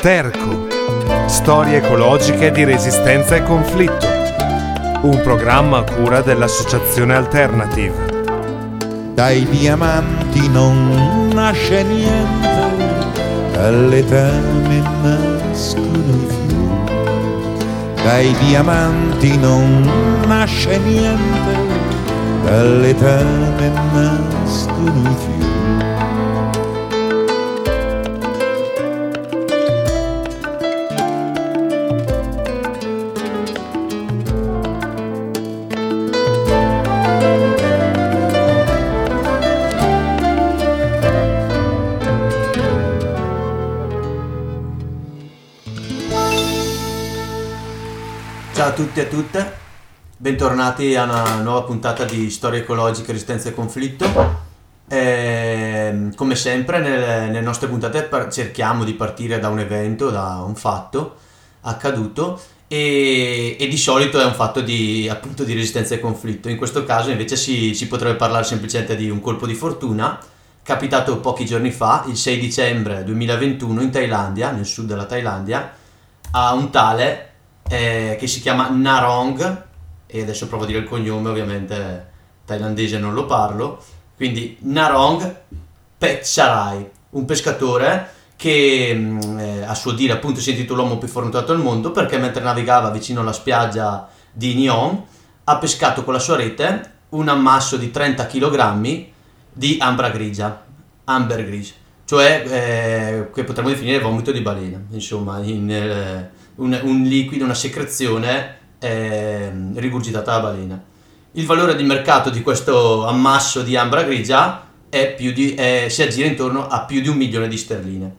Sterco. Storie ecologiche di resistenza e conflitto. Un programma a cura dell'Associazione Alternative. Dai diamanti non nasce niente, dalle tane nascono i fiori. Dai diamanti non nasce niente, dalle tane nascono i fiori. Tutti e a tutte, bentornati a una nuova puntata di Storia ecologica, resistenza e conflitto. E, come sempre nelle, nelle, nostre puntate par- cerchiamo di partire da un evento, da un fatto accaduto e, e, di solito è un fatto di, appunto, di resistenza e conflitto. In questo caso invece si, si potrebbe parlare semplicemente di un colpo di fortuna capitato pochi giorni fa, il 6 dicembre 2021 in Thailandia, nel sud della Thailandia, a un tale eh, che si chiama Narong, e adesso provo a dire il cognome, ovviamente thailandese non lo parlo, quindi Narong Petcharai, un pescatore che mm, eh, a suo dire appunto si intitola l'uomo più fortunato al mondo perché mentre navigava vicino alla spiaggia di Nyon ha pescato con la sua rete un ammasso di 30 kg di ambra grigia, amber grigia, cioè eh, che potremmo definire vomito di balena, insomma, in, eh, un, un liquido, una secrezione eh, rigurgitata dalla balena. Il valore di mercato di questo ammasso di ambra grigia di, è, si aggira intorno a più di un milione di sterline.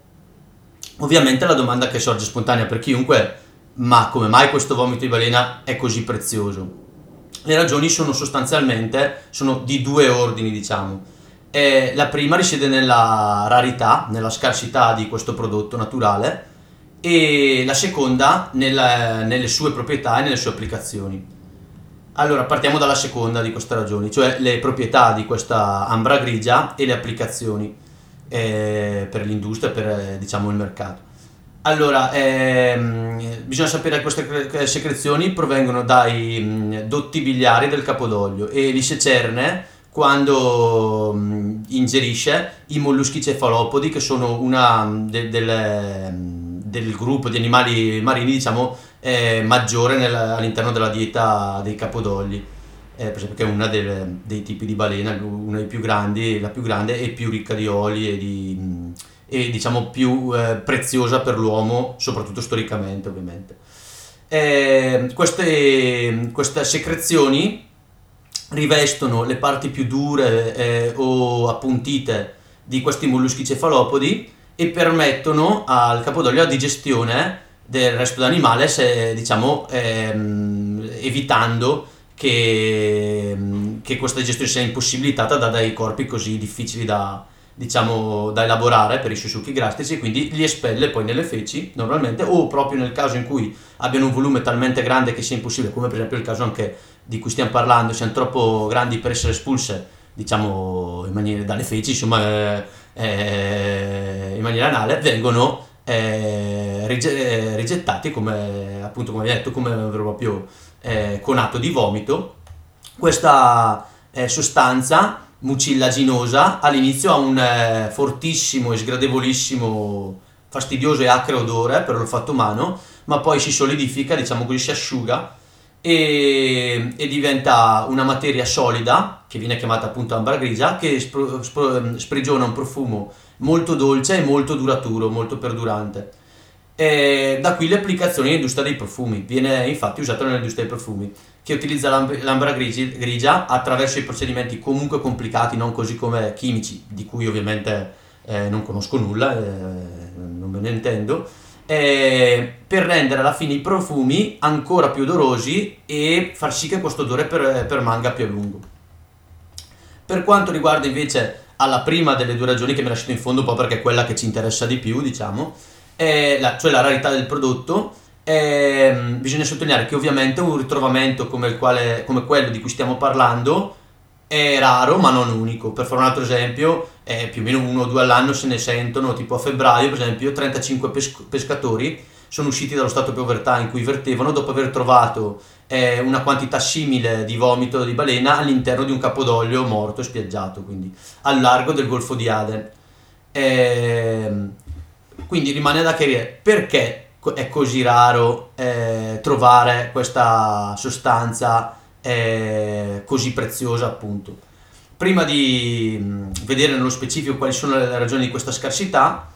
Ovviamente la domanda che sorge spontanea per chiunque ma come mai questo vomito di balena è così prezioso? Le ragioni sono sostanzialmente sono di due ordini, diciamo. Eh, la prima risiede nella rarità, nella scarsità di questo prodotto naturale e la seconda nella, nelle sue proprietà e nelle sue applicazioni. Allora, partiamo dalla seconda di queste ragioni, cioè le proprietà di questa ambra grigia e le applicazioni eh, per l'industria per eh, diciamo, il mercato. Allora, ehm, bisogna sapere che queste secrezioni provengono dai mh, dotti biliari del capodoglio e li secerne quando mh, ingerisce i molluschi cefalopodi che sono una de, delle del gruppo di animali marini diciamo è maggiore nel, all'interno della dieta dei capodogli. Eh, per esempio che è uno dei tipi di balena una dei più grandi la più grande e più ricca di oli e, di, e diciamo più eh, preziosa per l'uomo soprattutto storicamente ovviamente. Eh, queste, queste secrezioni rivestono le parti più dure eh, o appuntite di questi molluschi cefalopodi e permettono al capodoglio la digestione del resto dell'animale se, diciamo, ehm, evitando che, che, questa digestione sia impossibilitata da dei corpi così difficili da, diciamo, da elaborare per i suoi succhi gastrici e quindi li espelle poi nelle feci normalmente o proprio nel caso in cui abbiano un volume talmente grande che sia impossibile come per esempio il caso anche di cui stiamo parlando siano troppo grandi per essere espulse diciamo in maniera dalle feci insomma eh, eh, in maniera anale vengono eh, rige- rigettati come appunto come detto come proprio eh, con atto di vomito. Questa eh, sostanza mucillaginosa all'inizio ha un eh, fortissimo e sgradevolissimo fastidioso e acre odore per l'olfatto umano ma poi si solidifica diciamo così si asciuga e, e, diventa una materia solida che viene chiamata appunto ambra grigia che spro, spro, sprigiona un profumo molto dolce e molto duraturo, molto perdurante. E da qui le applicazioni nell'industria dei profumi, viene infatti usato nell'industria dei profumi, che utilizza l'ambra grigia attraverso i procedimenti comunque complicati, non così come chimici, di cui ovviamente eh, non conosco nulla, eh, non me ne intendo, eh, per rendere alla fine i profumi ancora più odorosi e far sì che questo odore per, permanga più a lungo. Per quanto riguarda invece alla prima delle due ragioni che mi lasciate in fondo, un po' perché è quella che ci interessa di più, diciamo, la, cioè la rarità del prodotto, eh, bisogna sottolineare che ovviamente un ritrovamento come, quale, come quello di cui stiamo parlando è raro ma non unico. Per fare un altro esempio, eh, più o meno uno o due all'anno se ne sentono, tipo a febbraio per esempio 35 pes- pescatori sono usciti dallo stato di povertà in cui vertevano dopo aver trovato eh, una quantità simile di vomito di balena all'interno di un capodoglio morto e spiaggiato, quindi al largo del Golfo di Aden. Eh, quindi rimane da chiarire perché è così raro eh, trovare questa sostanza eh, così preziosa appunto. Prima di mh, vedere nello specifico quali sono le ragioni di questa scarsità,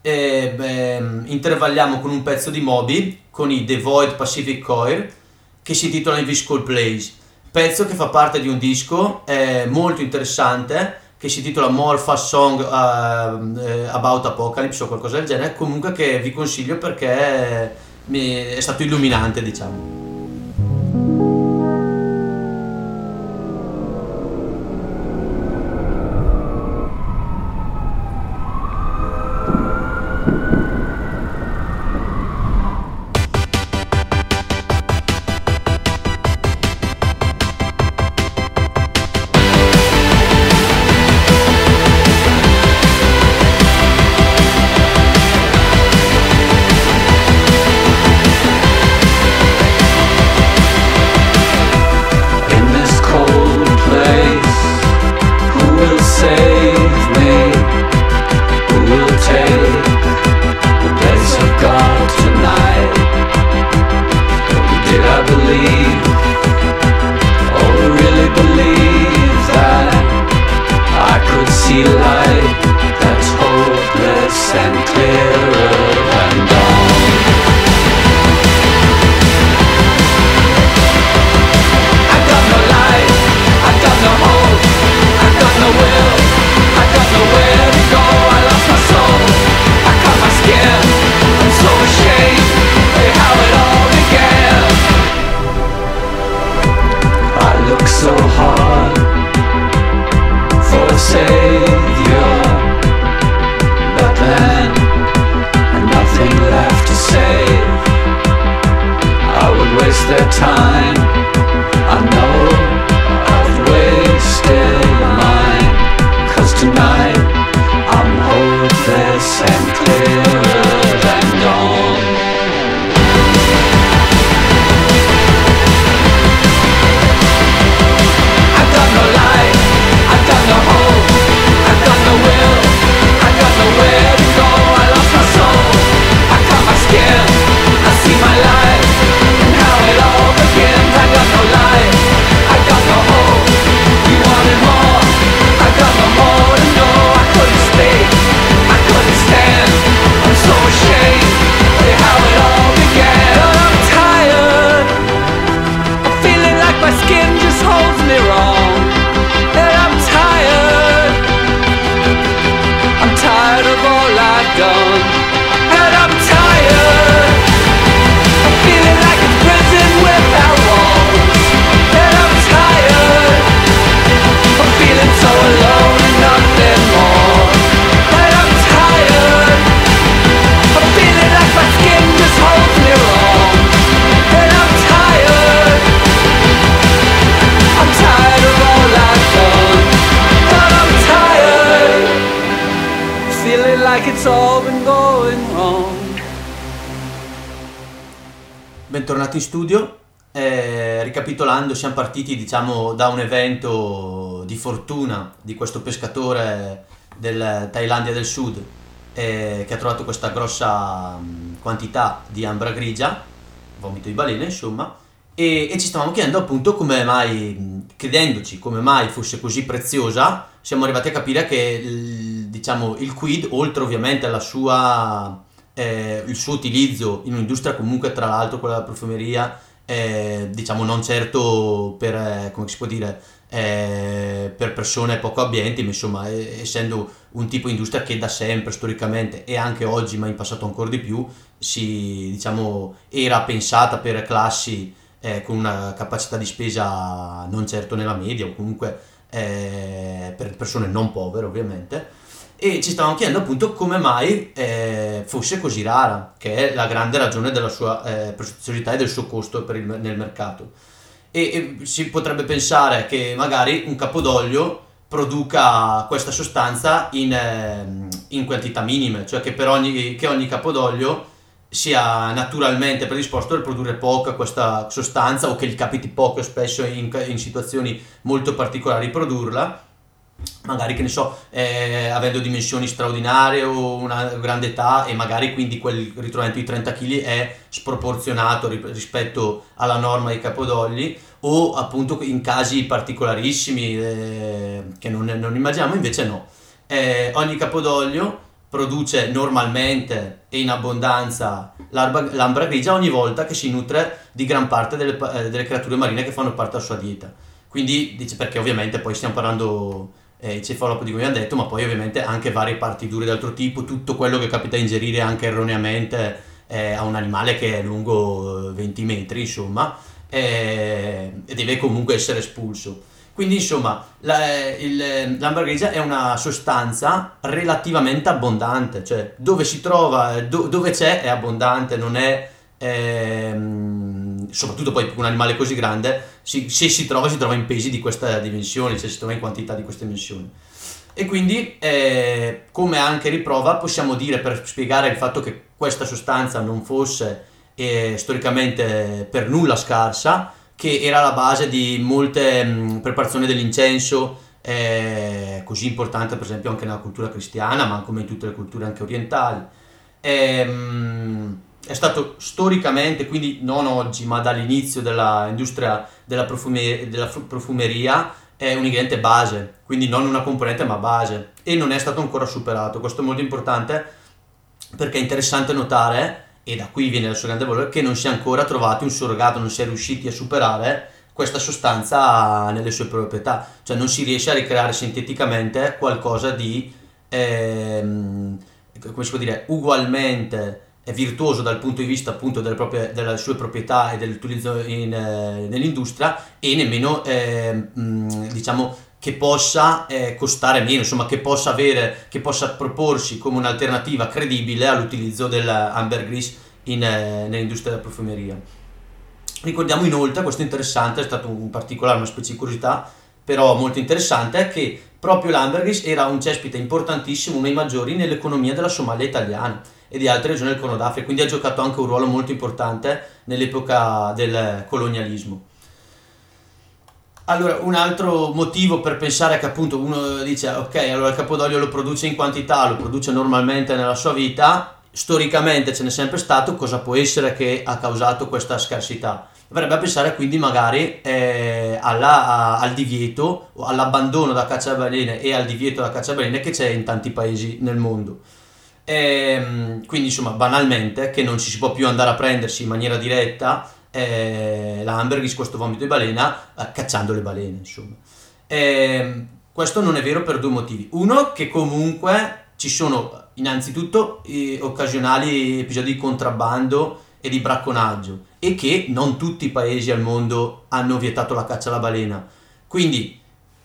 eh, beh, intervalliamo con un pezzo di Moby con i The Void Pacific Coil che si intitola Invisible Place. Pezzo che fa parte di un disco eh, molto interessante che si intitola More Fast Song uh, About Apocalypse o qualcosa del genere comunque che vi consiglio perché è stato illuminante diciamo Bentornati in studio. Eh, ricapitolando, siamo partiti diciamo, da un evento di fortuna di questo pescatore del Thailandia del Sud eh, che ha trovato questa grossa mh, quantità di ambra grigia, vomito di balena insomma, e, e, ci stavamo chiedendo appunto come mai, credendoci come mai fosse così preziosa, siamo arrivati a capire che diciamo, il quid, oltre ovviamente alla sua eh, il suo utilizzo in un'industria comunque tra l'altro quella della profumeria eh, diciamo non certo per eh, come si può dire per persone poco abbienti ma insomma essendo un tipo di industria che da sempre storicamente e anche oggi ma in passato ancora di più si diciamo era pensata per classi eh, con una capacità di spesa non certo nella media o comunque eh, per persone non povere ovviamente e ci stavamo chiedendo appunto come mai eh, fosse così rara, che è la grande ragione della sua eh, preziosità e del suo costo il, nel mercato. E, e, si potrebbe pensare che magari un capodoglio produca questa sostanza in, eh, in quantità minime, cioè che ogni, che ogni capodolio sia naturalmente predisposto a produrre poca questa sostanza o che gli capiti poco spesso in, in situazioni molto particolari produrla magari che ne so, eh, avendo dimensioni straordinarie o una grande età e magari quindi quel ritrovamento di 30 kg è sproporzionato rispetto alla norma dei capodogli o appunto in casi particolarissimi eh, che non, non, immaginiamo, invece no. Eh, ogni capodoglio produce normalmente e in abbondanza l'ambra grigia ogni volta che si nutre di gran parte delle, eh, delle creature marine che fanno parte della sua dieta. Quindi dice perché ovviamente poi stiamo parlando eh, il cefalopo di abbiamo detto, ma poi ovviamente anche varie parti dure di altro tipo, tutto quello che capita a ingerire anche erroneamente eh, a un animale che è lungo 20 metri, insomma, eh, e deve comunque essere espulso. Quindi insomma la, il, l'ambar grigia è una sostanza relativamente abbondante, cioè dove si trova, do, dove c'è è abbondante, non è ehm, soprattutto poi un animale così grande, si, se si trova si trova in pesi di questa dimensione, cioè si trova in quantità di queste dimensioni. E quindi, eh, come anche riprova, possiamo dire per spiegare il fatto che questa sostanza non fosse eh, storicamente per nulla scarsa, che era la base di molte mh, preparazioni dell'incenso, eh, così importante per esempio anche nella cultura cristiana, ma come in tutte le culture anche orientali. E, mh, è stato storicamente, quindi non oggi, ma dall'inizio dell'industria della, profume, della profumeria, è un ingrediente base, quindi non una componente ma base, e non è stato ancora superato. Questo è molto importante perché è interessante notare, e da qui viene il suo grande valore, che non si è ancora trovato un surrogato, non si è riusciti a superare questa sostanza nelle sue proprietà, cioè non si riesce a ricreare sinteticamente qualcosa di, ehm, come si può dire, ugualmente è virtuoso dal punto di vista appunto delle, proprie, delle sue proprietà e dell'utilizzo in, eh, nell'industria e nemmeno eh, mh, diciamo che possa eh, costare meno, insomma che possa avere, che possa proporsi come un'alternativa credibile all'utilizzo dell'ambergris in, eh, nell'industria della profumeria. Ricordiamo inoltre, questo è interessante, è stato un particolare, una specie di curiosità, però molto interessante, che proprio l'ambergris era un cespite importantissimo, uno dei maggiori nell'economia della Somalia italiana e di altre regioni del Corno d'Africa, quindi ha giocato anche un ruolo molto importante nell'epoca del colonialismo. Allora, un altro motivo per pensare che appunto uno dice ok, allora il capodolio lo produce in quantità, lo produce normalmente nella sua vita, storicamente ce n'è sempre stato, cosa può essere che ha causato questa scarsità? Dovrebbe pensare quindi magari eh, alla, a, al divieto, all'abbandono da caccia balene e al divieto da caccia balene che c'è in tanti paesi nel mondo. E, ehm, quindi insomma banalmente che non ci si può più andare a prendersi in maniera diretta eh, l'hamburgis, questo vomito di balena, eh, cacciando le balene insomma. E, ehm, questo non è vero per due motivi. Uno che comunque ci sono innanzitutto eh, occasionali episodi di contrabbando e di bracconaggio e che non tutti i paesi al mondo hanno vietato la caccia alla balena. Quindi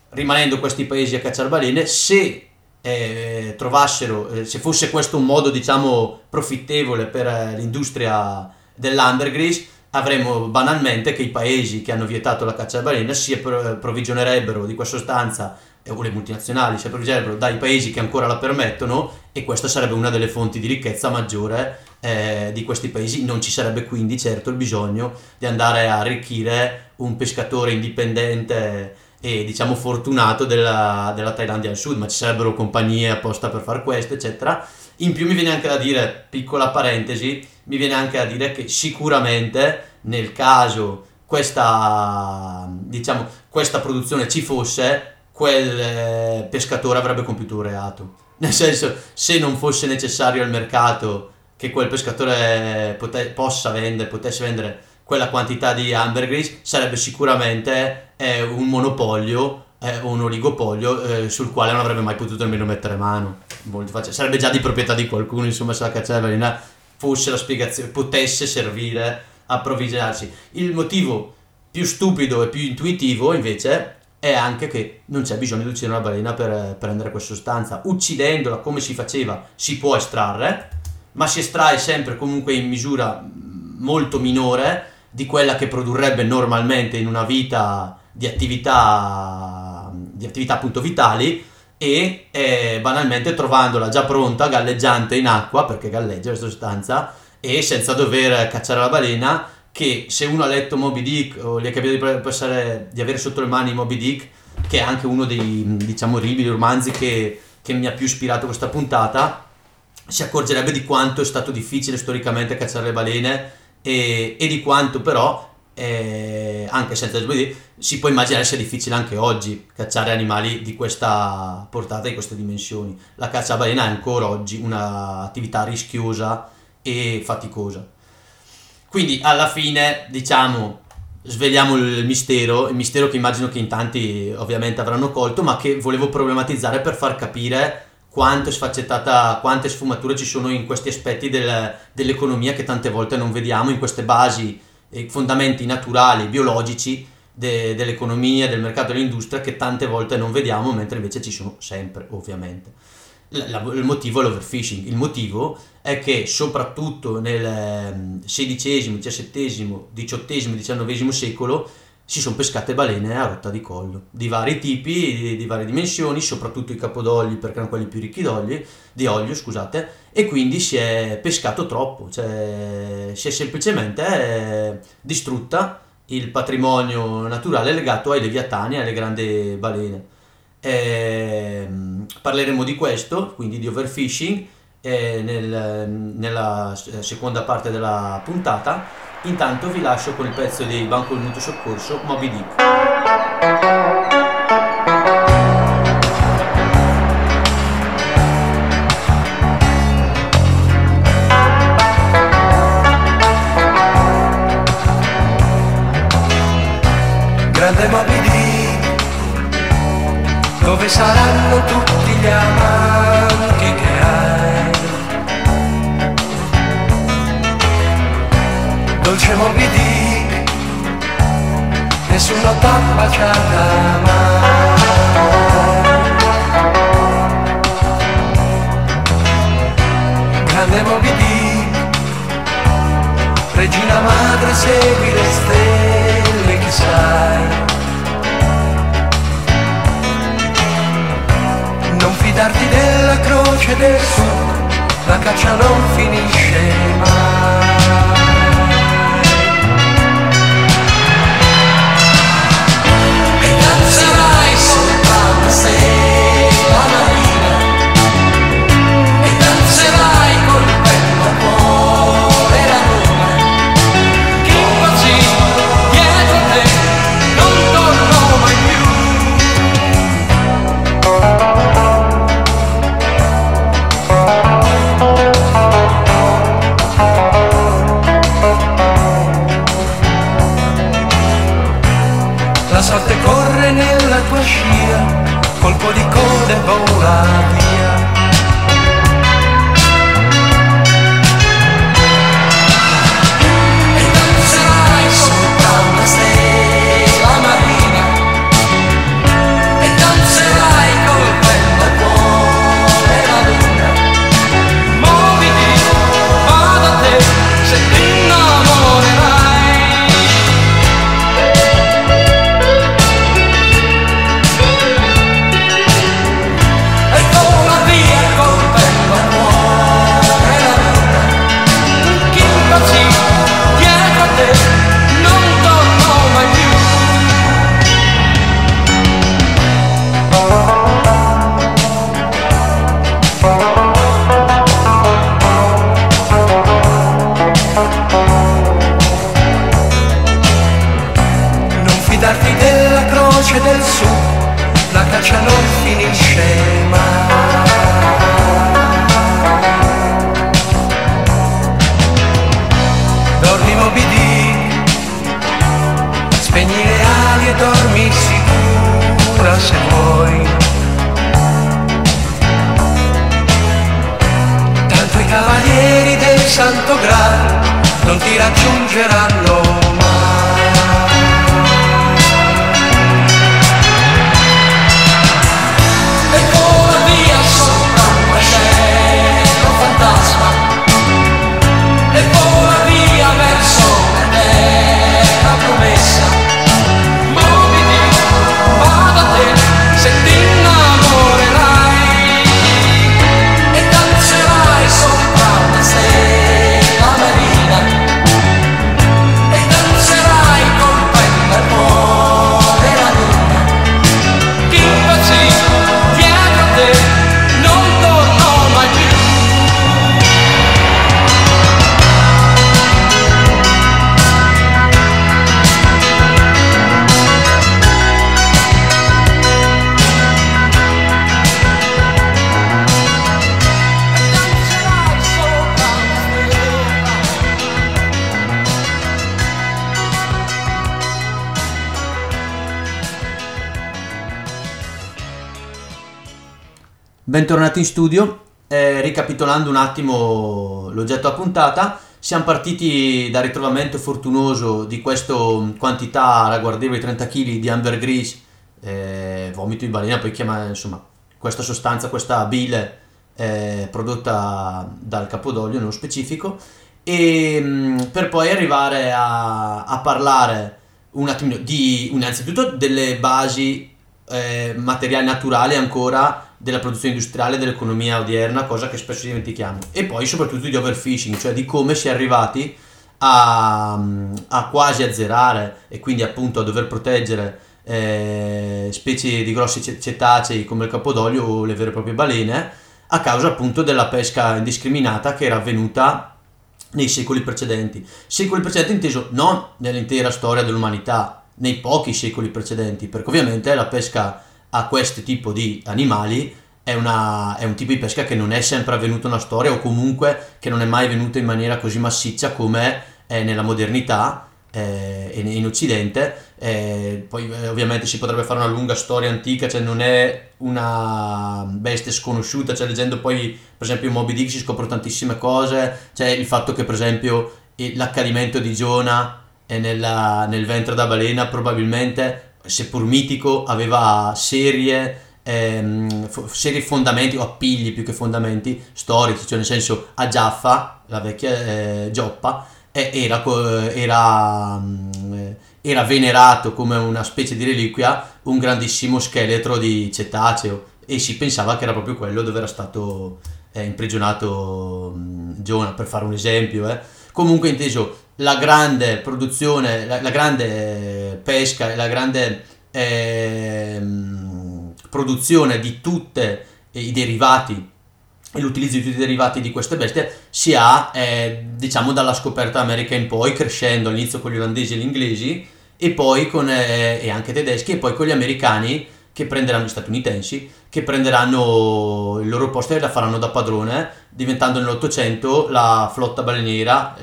rimanendo questi paesi a cacciare balene, se eh, trovassero, eh, se fosse questo un modo diciamo profittevole per eh, l'industria dell'ambergris, avremmo banalmente che i paesi che hanno vietato la caccia alla balena si approvvigionerebbero di questa sostanza eh, o le multinazionali si approvvigionerebbero dai paesi che ancora la permettono e questa sarebbe una delle fonti di ricchezza maggiore eh, di questi paesi. Non ci sarebbe quindi certo il bisogno di andare a arricchire un pescatore indipendente e diciamo fortunato della, della Thailandia al sud, ma ci sarebbero compagnie apposta per far questo, eccetera. In più mi viene anche da dire, piccola parentesi, mi viene anche da dire che sicuramente nel caso questa, diciamo, questa produzione ci fosse, quel eh, pescatore avrebbe compiuto un reato. Nel senso, se non fosse necessario al mercato che quel pescatore pote- possa vendere, potesse vendere quella quantità di ambergris, sarebbe sicuramente è un monopolio è un oligopolio eh, sul quale non avrebbe mai potuto nemmeno mettere mano. Sarebbe già di proprietà di qualcuno, insomma, se la caccia velina fosse la spiegazione, potesse servire a approvvigionarsi. Il motivo più stupido e più intuitivo, invece, è anche che non c'è bisogno di uccidere una balena per eh, prendere questa sostanza. Uccidendola come si faceva, si può estrarre, ma si estrae sempre comunque in misura molto minore di quella che produrrebbe normalmente in una vita di attività di attività appunto vitali e eh, banalmente trovandola già pronta, galleggiante in acqua, perché galleggia questa sostanza, e senza dover cacciare la balena, che se uno ha letto Moby Dick o gli è capitato di, passare, di avere sotto le mani Moby Dick, che è anche uno dei diciamo orribili romanzi che, che mi ha più ispirato questa puntata, si accorgerebbe di quanto è stato difficile storicamente cacciare le balene e, e di quanto però, eh, anche senza Moby si può immaginare sia difficile anche oggi cacciare animali di questa portata, di queste dimensioni. La caccia a balena è ancora oggi un'attività rischiosa e faticosa. Quindi alla fine, diciamo, svegliamo il mistero, il mistero che immagino che in tanti ovviamente avranno colto, ma che volevo problematizzare per far capire quanto sfaccettata, quante sfumature ci sono in questi aspetti del, dell'economia che tante volte non vediamo, in queste basi e fondamenti naturali, biologici de, dell'economia, del mercato e dell'industria che tante volte non vediamo, mentre invece ci sono sempre, ovviamente il motivo è l'overfishing. Il motivo è che soprattutto nel XVI, XVII, XVIII, XIX secolo si sono pescate balene a rotta di collo, di vari tipi, di, di, varie dimensioni, soprattutto i capodogli perché erano quelli più ricchi d'olio, di olio, scusate, e quindi si è pescato troppo, cioè si è semplicemente eh, distrutta il patrimonio naturale legato ai leviatani, alle grandi balene. Eh, parleremo di questo, quindi di overfishing, eh, nel, nella seconda parte della puntata. Intanto vi lascio con il pezzo di Banco del Mutuo Soccorso, Moby Dick. Bentornati in studio. Eh, ricapitolando un attimo l'oggetto a puntata, siamo partiti dal ritrovamento fortunoso di questa quantità ragguardevole 30 kg di ambergris, eh, vomito in balena, poi chiama insomma questa sostanza, questa bile eh, prodotta dal capodolio nello specifico, e mh, per poi arrivare a, a parlare un attimino di innanzitutto delle basi eh, materiali naturali ancora della produzione industriale dell'economia odierna, cosa che spesso dimentichiamo, e poi soprattutto di overfishing, cioè di come si è arrivati a, a quasi azzerare e quindi appunto a dover proteggere eh, specie di grossi cetacei come il capodolio o le vere e proprie balene a causa appunto della pesca indiscriminata che era avvenuta nei secoli precedenti. Secoli precedenti inteso non nell'intera storia dell'umanità, nei pochi secoli precedenti, perché ovviamente la pesca a questo tipo di animali è, una, è, un tipo di pesca che non è sempre avvenuto nella storia o comunque che non è mai venuto in maniera così massiccia come è nella modernità eh, in Occidente. Eh, poi eh, ovviamente si potrebbe fare una lunga storia antica, cioè non è una bestia sconosciuta, cioè leggendo poi per esempio Moby Dick si scoprono tantissime cose, c'è il fatto che per esempio l'accadimento di Giona nella, nel ventre da balena probabilmente seppur mitico, aveva serie, ehm, serie fondamenti o appigli più che fondamenti storici, cioè nel senso a Giaffa, la vecchia eh, Gioppa, eh, era, era, mm, era, venerato come una specie di reliquia un grandissimo scheletro di cetaceo e si pensava che era proprio quello dove era stato eh, imprigionato mm, Giona, per fare un esempio. Eh. Comunque inteso, la grande produzione, la, la grande pesca e la grande eh, produzione di tutti i derivati e l'utilizzo di tutti i derivati di queste bestie si ha eh, diciamo dalla scoperta d'America in poi crescendo all'inizio con gli olandesi e gli inglesi e poi con eh, e anche tedeschi e poi con gli americani che prenderanno gli statunitensi che prenderanno il loro posto e la faranno da padrone, diventando nell'Ottocento la flotta baleniera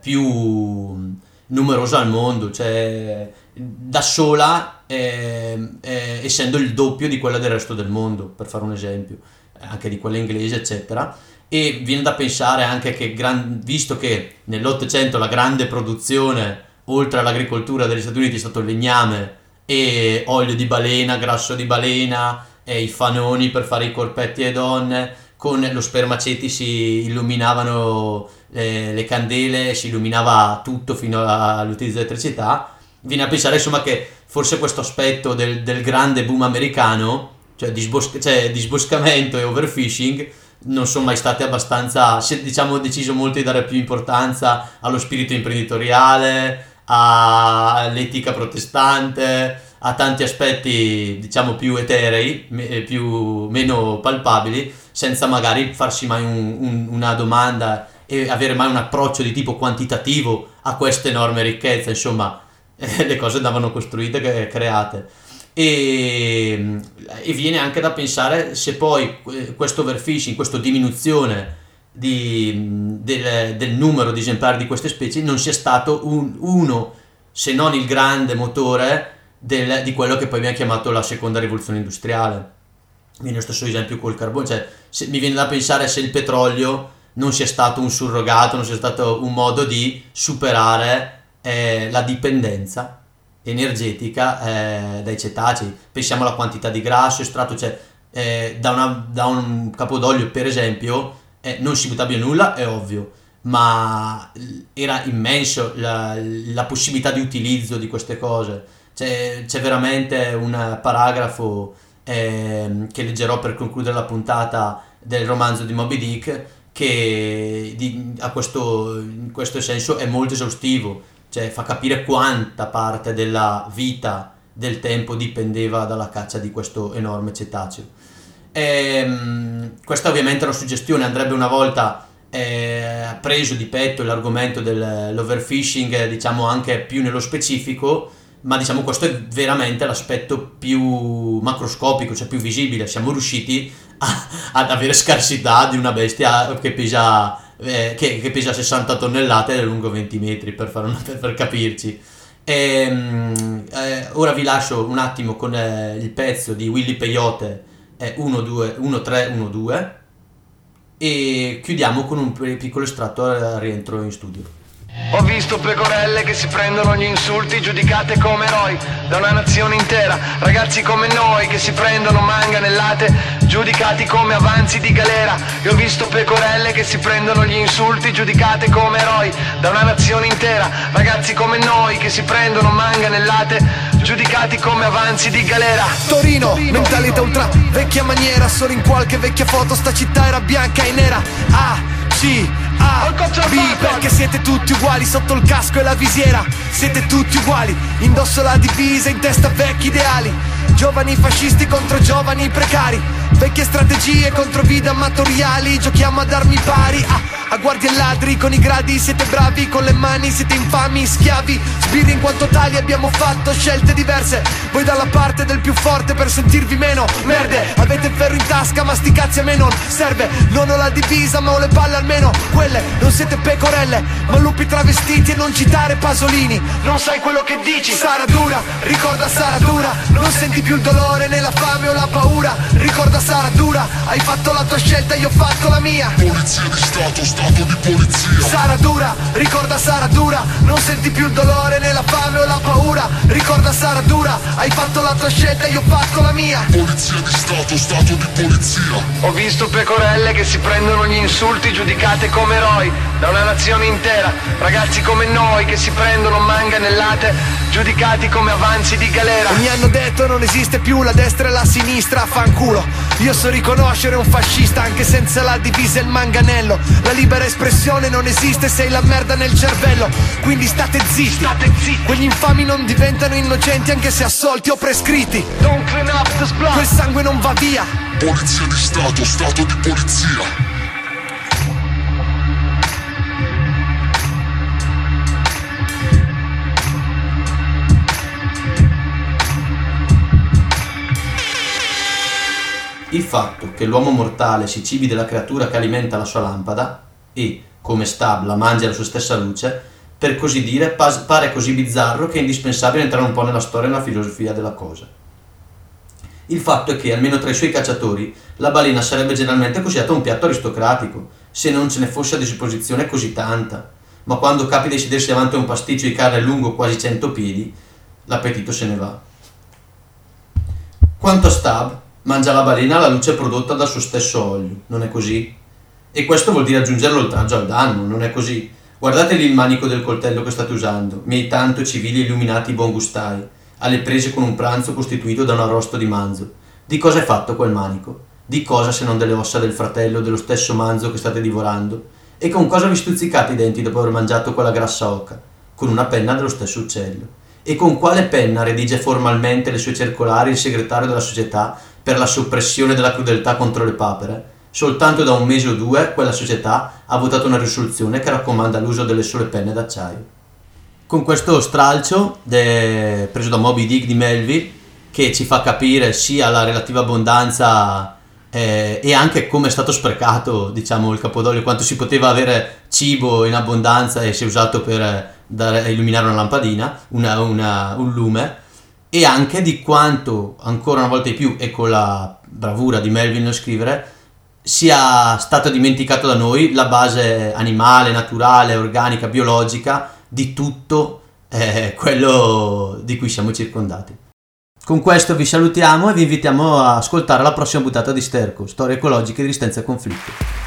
più numerosa al mondo, cioè da sola eh, eh, essendo il doppio di quella del resto del mondo, per fare un esempio, anche di quella inglese, eccetera. E viene da pensare anche che, gran, visto che nell'Ottocento la grande produzione, oltre all'agricoltura degli Stati Uniti, è stato il legname e olio di balena, grasso di balena, e i fanoni per fare i corpetti alle donne, con lo spermaceti si illuminavano eh, le candele, si illuminava tutto fino all'utilizzo dell'elettricità. Viene a pensare insomma che forse questo aspetto del, del grande boom americano, cioè, disbos- cioè disboscamento e overfishing, non sono mai state abbastanza, diciamo, deciso molto di dare più importanza allo spirito imprenditoriale, all'etica protestante, ha tanti aspetti diciamo più eterei, me, più, meno palpabili, senza magari farsi mai un, un, una domanda e avere mai un approccio di tipo quantitativo a questa enorme ricchezza, insomma le cose andavano costruite e create. E, e, viene anche da pensare se poi questo overfishing, questa diminuzione di, del, del, numero di esemplari di queste specie non sia stato un, uno, se non il grande motore del, di quello che poi abbiamo chiamato la seconda rivoluzione industriale. Viene lo stesso esempio col carbone, cioè se, mi viene da pensare se il petrolio non sia stato un surrogato, non sia stato un modo di superare eh, la dipendenza energetica eh, dai cetacei. Pensiamo alla quantità di grasso estratto, cioè eh, da, una, da, un capodolio per esempio eh, non si butta via nulla, è ovvio, ma era immenso la, la possibilità di utilizzo di queste cose c'è, c'è veramente un paragrafo eh, che leggerò per concludere la puntata del romanzo di Moby Dick che di, a questo, in questo senso è molto esaustivo, cioè fa capire quanta parte della vita del tempo dipendeva dalla caccia di questo enorme cetaceo. E, ehm, questa ovviamente è una suggestione, andrebbe una volta eh, preso di petto l'argomento dell'overfishing, diciamo anche più nello specifico, ma diciamo questo è veramente l'aspetto più macroscopico, cioè più visibile. Siamo riusciti a, ad avere scarsità di una bestia che pesa, eh, che, che pesa 60 tonnellate ed è lungo 20 metri, per, una, per, per capirci. E, ehm, eh, ora vi lascio un attimo con eh, il pezzo di Willy Peyote è 1-3-1-2 e chiudiamo con un piccolo estratto al rientro in studio. Ho visto pecorelle che si prendono gli insulti giudicate come eroi da una nazione intera, ragazzi come noi che si prendono manganellate giudicati come avanzi di galera. E ho visto pecorelle che si prendono gli insulti giudicate come eroi da una nazione intera, ragazzi come noi che si prendono manganellate giudicati come avanzi di galera. Torino, mentalità ultra vecchia maniera, solo in qualche vecchia foto sta città era bianca e nera. A, C, A, B, perché siete tutti uguali sotto il casco e la visiera. Siete tutti uguali, indosso la divisa, in testa vecchi ideali. Giovani fascisti contro giovani precari. Vecchie strategie contro vite amatoriali. Giochiamo ad armi pari. A, a guardie e ladri con i gradi siete bravi, con le mani siete infami, schiavi. Sbirri in quanto tali abbiamo fatto scelte diverse. Voi dalla parte del più forte per sentirvi meno. Merde, avete il ferro in tasca, ma sti cazzi a me non serve. Non ho la divisa, ma ho le palle almeno. Quelle non siete pecorelle, ma lupi travestiti e non citare Pasolini. Non sai quello che dici. Sarà dura, ricorda sarà dura. Non senti più il dolore né la fame o la paura. Ricorda sarà dura, hai fatto la tua scelta, io ho fatto la mia. Polizia di Stato, Stato di polizia. Sarà dura, ricorda sarà dura, non senti più il dolore né la fame o la paura. Ricorda sarà dura, hai fatto la tua scelta, io ho fatto la mia. Polizia di Stato, Stato di polizia. Ho visto pecorelle che si prendono gli insulti giudicate come eroi da una nazione intera, ragazzi come noi che si prendono manganellate giudicati come avanzi di galera. Mi hanno detto non esiste più la destra e la sinistra, fanculo. Io so riconoscere un fascista anche senza la divisa e il manganello. La libera espressione non esiste se hai la merda nel cervello. Quindi state zitti. State zitti. Quegli infami non diventano innocenti anche se assolti o prescritti. Don't clean up this blood. Quel sangue non va via. Polizia di Stato, Stato di polizia. Il fatto che l'uomo mortale si cibi della creatura che alimenta la sua lampada e, come stabla, mangia la sua stessa luce, per così dire, pare così bizzarro che è indispensabile entrare un po' nella storia e nella filosofia della cosa. Il fatto è che, almeno tra i suoi cacciatori, la balena sarebbe generalmente considerata un piatto aristocratico, se non ce ne fosse a disposizione così tanta. Ma quando capita di sedersi davanti a un pasticcio di carne lungo quasi 100 piedi, l'appetito se ne va. Quanto a Stab, mangia la balena alla luce prodotta dal suo stesso olio, non è così? E questo vuol dire aggiungere l'oltraggio al danno, non è così? Guardate lì il manico del coltello che state usando, miei tanto civili e illuminati buongustai, alle prese con un pranzo costituito da un arrosto di manzo. Di cosa è fatto quel manico? Di cosa se non delle ossa del fratello dello stesso manzo che state divorando? E con cosa vi stuzzicate i denti dopo aver mangiato quella grassa oca? Con una penna dello stesso uccello. E con quale penna redige formalmente le sue circolari il segretario della società per la soppressione della crudeltà contro le papere? Soltanto da un mese o due quella società ha votato una risoluzione che raccomanda l'uso delle sole penne d'acciaio. Con questo stralcio de- preso da Moby Dick di Melville che ci fa capire sia la relativa abbondanza eh, e anche come è stato sprecato diciamo il capodolio, quanto si poteva avere cibo in abbondanza e si è usato per eh, dare, illuminare una lampadina, una- una- un lume e anche di quanto ancora una volta di più e con la bravura di Melville nel scrivere sia stata dimenticata da noi la base animale, naturale, organica, biologica di tutto eh, quello di cui siamo circondati. Con questo vi salutiamo e vi invitiamo a ascoltare la prossima puntata di Sterco, Storie ecologiche di resistenza e conflitto.